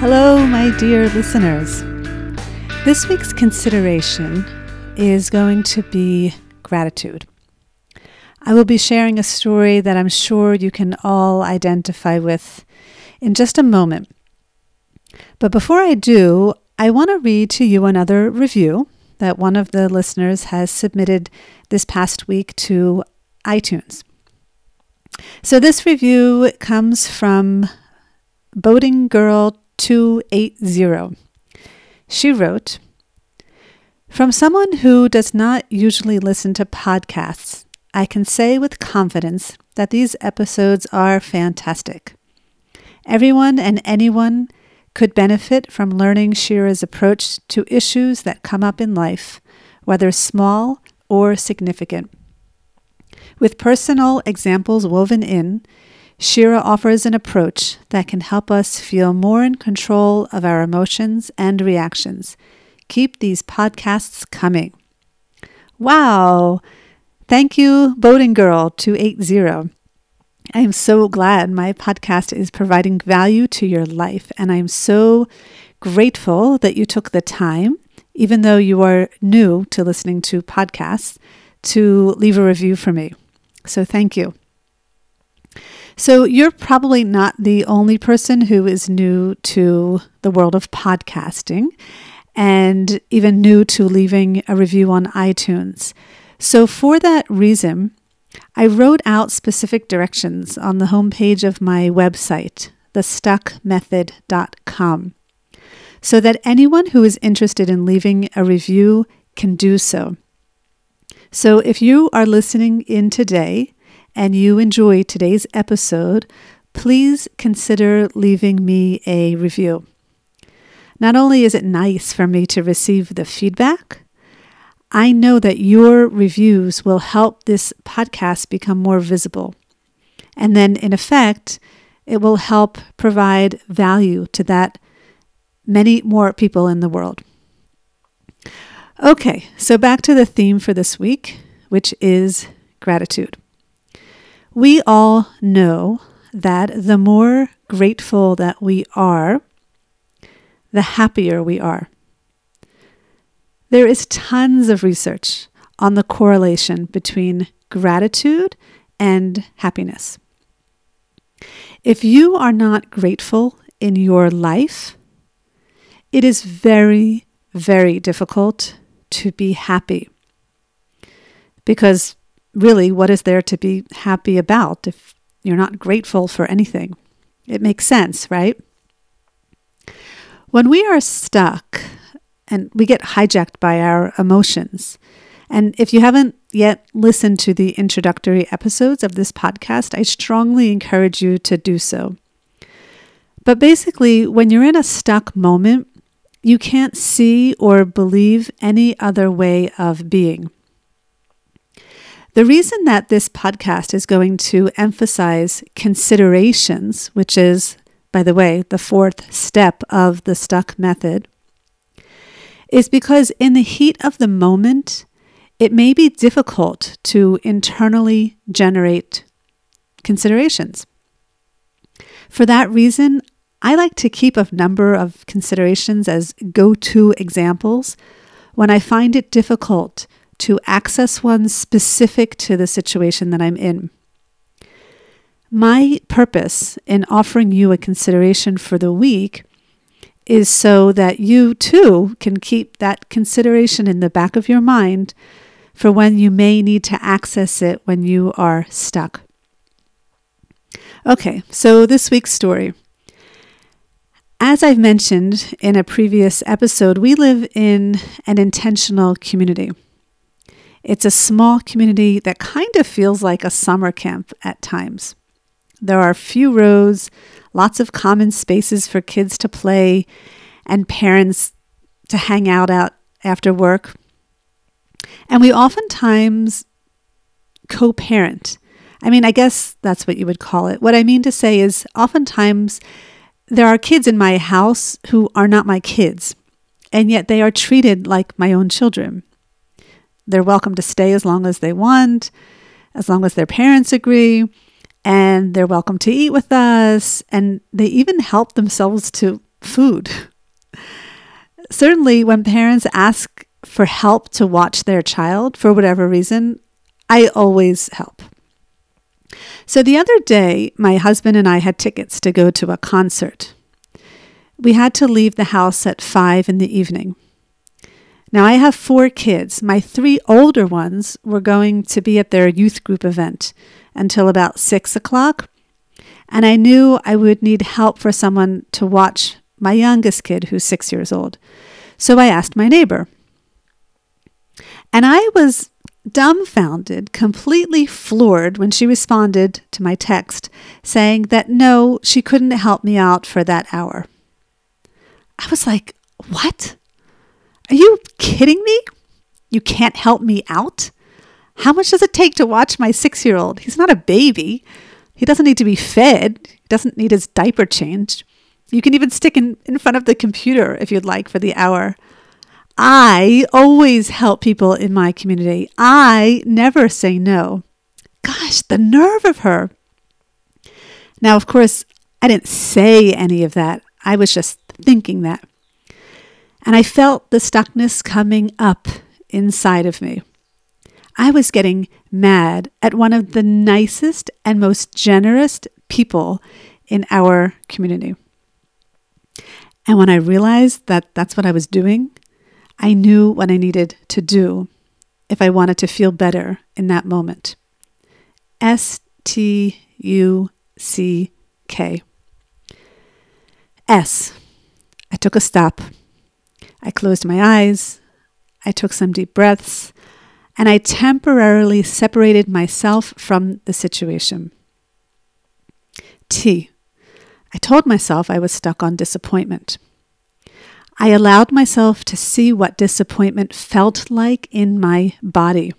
Hello, my dear listeners. This week's consideration is going to be gratitude. I will be sharing a story that I'm sure you can all identify with in just a moment. But before I do, I want to read to you another review that one of the listeners has submitted this past week to iTunes. So this review comes from Boating Girl 280. She wrote, From someone who does not usually listen to podcasts, I can say with confidence that these episodes are fantastic. Everyone and anyone could benefit from learning Shira's approach to issues that come up in life, whether small or significant. With personal examples woven in, Shira offers an approach that can help us feel more in control of our emotions and reactions. Keep these podcasts coming. Wow! Thank you, Boating Girl 280. I am so glad my podcast is providing value to your life, and I'm so grateful that you took the time, even though you are new to listening to podcasts, to leave a review for me. So thank you. So, you're probably not the only person who is new to the world of podcasting and even new to leaving a review on iTunes. So, for that reason, I wrote out specific directions on the homepage of my website, thestuckmethod.com, so that anyone who is interested in leaving a review can do so. So, if you are listening in today, and you enjoy today's episode, please consider leaving me a review. Not only is it nice for me to receive the feedback, I know that your reviews will help this podcast become more visible. And then, in effect, it will help provide value to that many more people in the world. Okay, so back to the theme for this week, which is gratitude. We all know that the more grateful that we are, the happier we are. There is tons of research on the correlation between gratitude and happiness. If you are not grateful in your life, it is very, very difficult to be happy because really, what is there to be happy about if you're not grateful for anything? It makes sense, right? When we are stuck and we get hijacked by our emotions, and if you haven't yet listened to the introductory episodes of this podcast, I strongly encourage you to do so. But basically, when you're in a stuck moment, you can't see or believe any other way of being. The reason that this podcast is going to emphasize considerations, which is, by the way, the fourth step of the stuck method, is because in the heat of the moment, it may be difficult to internally generate considerations. For that reason, I like to keep a number of considerations as go to examples when I find it difficult to access one specific to the situation that I'm in. My purpose in offering you a consideration for the week is so that you too can keep that consideration in the back of your mind for when you may need to access it when you are stuck. Okay, so this week's story. As I've mentioned in a previous episode, we live in an intentional community. It's a small community that kind of feels like a summer camp at times. There are few roads, lots of common spaces for kids to play and parents to hang out out after work. And we oftentimes co parent. I mean, I guess that's what you would call it. What I mean to say is, oftentimes there are kids in my house who are not my kids, and yet they are treated like my own children. They're welcome to stay as long as they want, as long as their parents agree, and they're welcome to eat with us, and they even help themselves to food. Certainly, when parents ask for help to watch their child for whatever reason, I always help. So the other day, my husband and I had tickets to go to a concert. We had to leave the house at five in the evening. Now, I have four kids. My three older ones were going to be at their youth group event until about six o'clock, and I knew I would need help for someone to watch my youngest kid, who's six years old. So I asked my neighbor. And I was dumbfounded, completely floored when she responded to my text saying that no, she couldn't help me out for that hour. I was like, What? Are you kidding me? You can't help me out? How much does it take to watch my six year old? He's not a baby. He doesn't need to be fed, he doesn't need his diaper changed. You can even stick in, in front of the computer if you'd like for the hour. I always help people in my community. I never say no. Gosh, the nerve of her. Now, of course, I didn't say any of that. I was just thinking that. And I felt the stuckness coming up inside of me. I was getting mad at one of the nicest and most generous people in our community. And when I realized that that's what I was doing, I knew what I needed to do if I wanted to feel better in that moment. S T U C K. S. I took a stop. I closed my eyes. I took some deep breaths. And I temporarily separated myself from the situation. T. I told myself I was stuck on disappointment. I allowed myself to see what disappointment felt like in my body.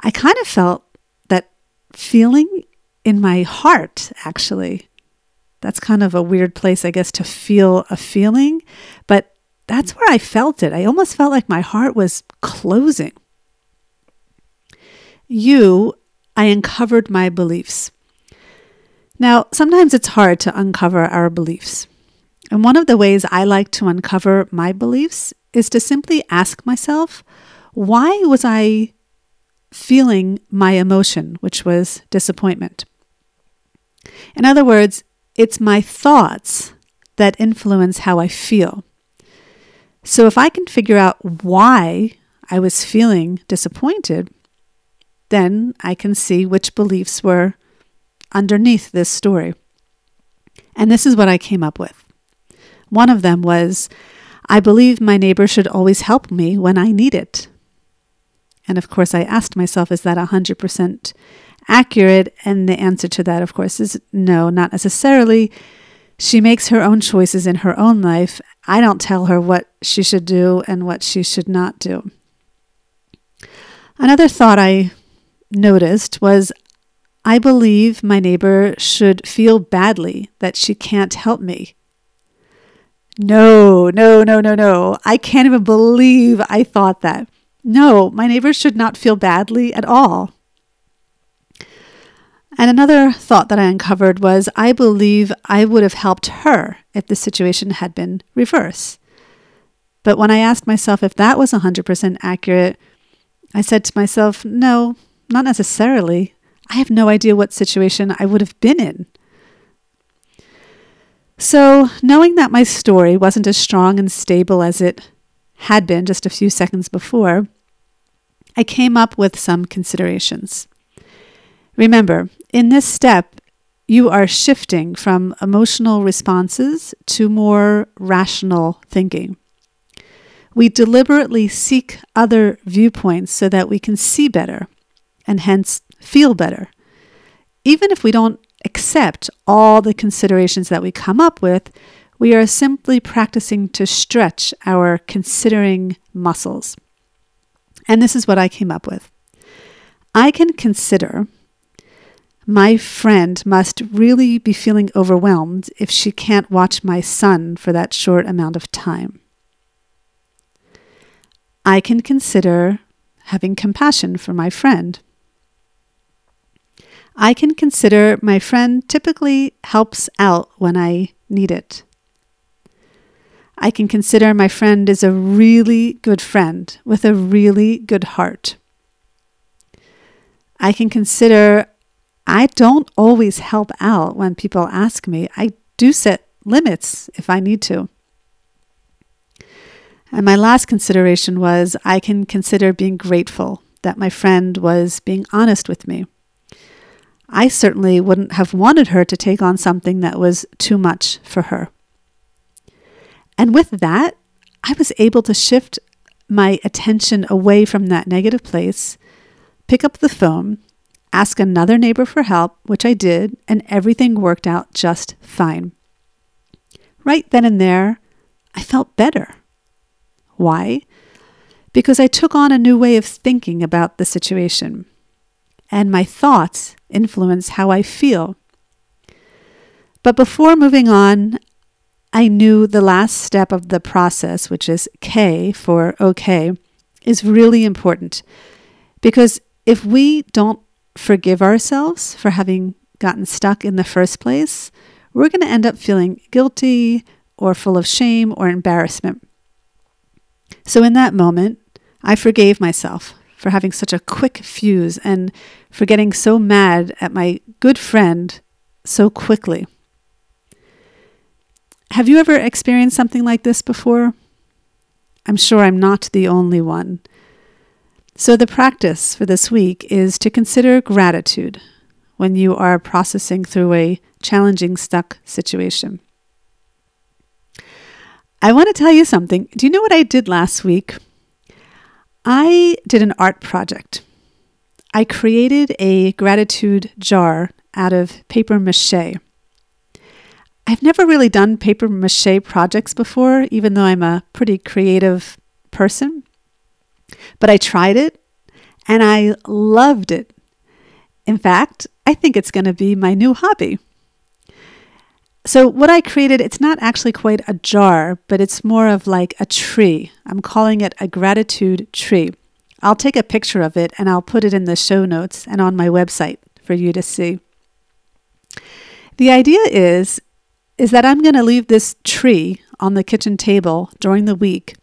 I kind of felt that feeling in my heart, actually. That's kind of a weird place, I guess, to feel a feeling, but that's where I felt it. I almost felt like my heart was closing. You, I uncovered my beliefs. Now, sometimes it's hard to uncover our beliefs. And one of the ways I like to uncover my beliefs is to simply ask myself, why was I feeling my emotion, which was disappointment? In other words, it's my thoughts that influence how I feel. So if I can figure out why I was feeling disappointed, then I can see which beliefs were underneath this story. And this is what I came up with. One of them was, I believe my neighbor should always help me when I need it. And of course, I asked myself, is that 100% accurate? And the answer to that, of course, is no, not necessarily. She makes her own choices in her own life. I don't tell her what she should do and what she should not do. Another thought I noticed was I believe my neighbor should feel badly that she can't help me. No, no, no, no, no. I can't even believe I thought that. No, my neighbor should not feel badly at all. And another thought that I uncovered was I believe I would have helped her if the situation had been reverse. But when I asked myself if that was 100% accurate, I said to myself, no, not necessarily. I have no idea what situation I would have been in. So, knowing that my story wasn't as strong and stable as it had been just a few seconds before, I came up with some considerations. Remember, in this step, you are shifting from emotional responses to more rational thinking. We deliberately seek other viewpoints so that we can see better and hence feel better, even if we don't accept all the considerations that we come up with, we are simply practicing to stretch our considering muscles. And this is what I came up with. I can consider my friend must really be feeling overwhelmed if she can't watch my son for that short amount of time. I can consider having compassion for my friend. I can consider my friend typically helps out when I need it. I can consider my friend is a really good friend with a really good heart. I can consider I don't always help out when people ask me. I do set limits if I need to. And my last consideration was I can consider being grateful that my friend was being honest with me. I certainly wouldn't have wanted her to take on something that was too much for her. And with that, I was able to shift my attention away from that negative place, pick up the phone, ask another neighbor for help, which I did, and everything worked out just fine. Right then and there, I felt better. Why? Because I took on a new way of thinking about the situation, and my thoughts influence how I feel. But before moving on, I knew the last step of the process, which is K for OK, is really important. Because if we don't forgive ourselves for having gotten stuck in the first place, we're going to end up feeling guilty or full of shame or embarrassment. So, in that moment, I forgave myself for having such a quick fuse and for getting so mad at my good friend so quickly. Have you ever experienced something like this before? I'm sure I'm not the only one. So, the practice for this week is to consider gratitude when you are processing through a challenging, stuck situation. I want to tell you something. Do you know what I did last week? I did an art project. I created a gratitude jar out of paper mache. I've never really done paper mache projects before, even though I'm a pretty creative person. But I tried it and I loved it. In fact, I think it's going to be my new hobby. So, what I created, it's not actually quite a jar, but it's more of like a tree. I'm calling it a gratitude tree. I'll take a picture of it and I'll put it in the show notes and on my website for you to see. The idea is is that I'm going to leave this tree on the kitchen table during the week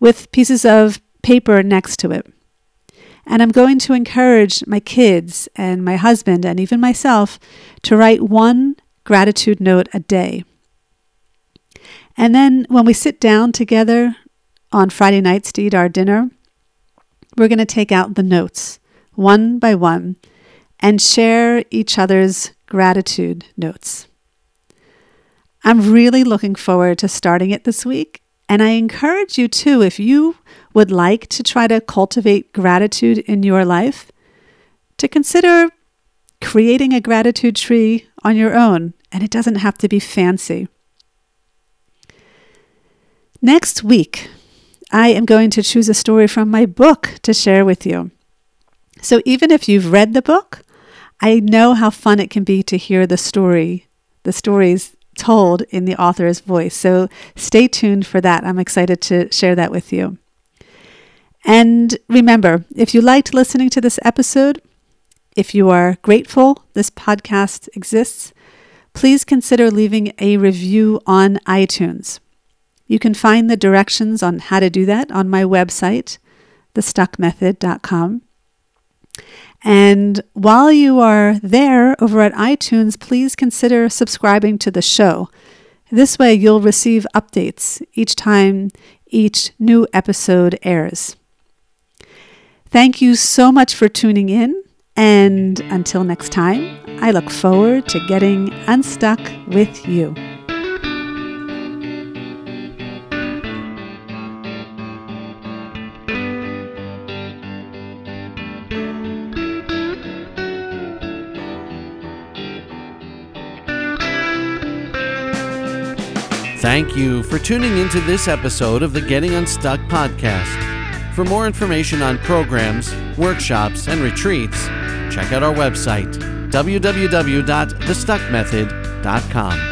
with pieces of paper next to it. And I'm going to encourage my kids and my husband and even myself to write one gratitude note a day. And then when we sit down together on Friday nights to eat our dinner, we're going to take out the notes one by one and share each other's gratitude notes. I'm really looking forward to starting it this week. And I encourage you too, if you would like to try to cultivate gratitude in your life, to consider creating a gratitude tree on your own. And it doesn't have to be fancy. Next week, I am going to choose a story from my book to share with you. So even if you've read the book, I know how fun it can be to hear the story, the stories told in the author's voice. So stay tuned for that. I'm excited to share that with you. And remember, if you liked listening to this episode, if you are grateful this podcast exists, please consider leaving a review on iTunes. You can find the directions on how to do that on my website, thestuckmethod.com. And while you are there over at iTunes, please consider subscribing to the show. This way, you'll receive updates each time each new episode airs. Thank you so much for tuning in. And until next time, I look forward to getting unstuck with you. Thank you for tuning into this episode of the Getting Unstuck podcast. For more information on programs, workshops, and retreats, check out our website, www.thestuckmethod.com.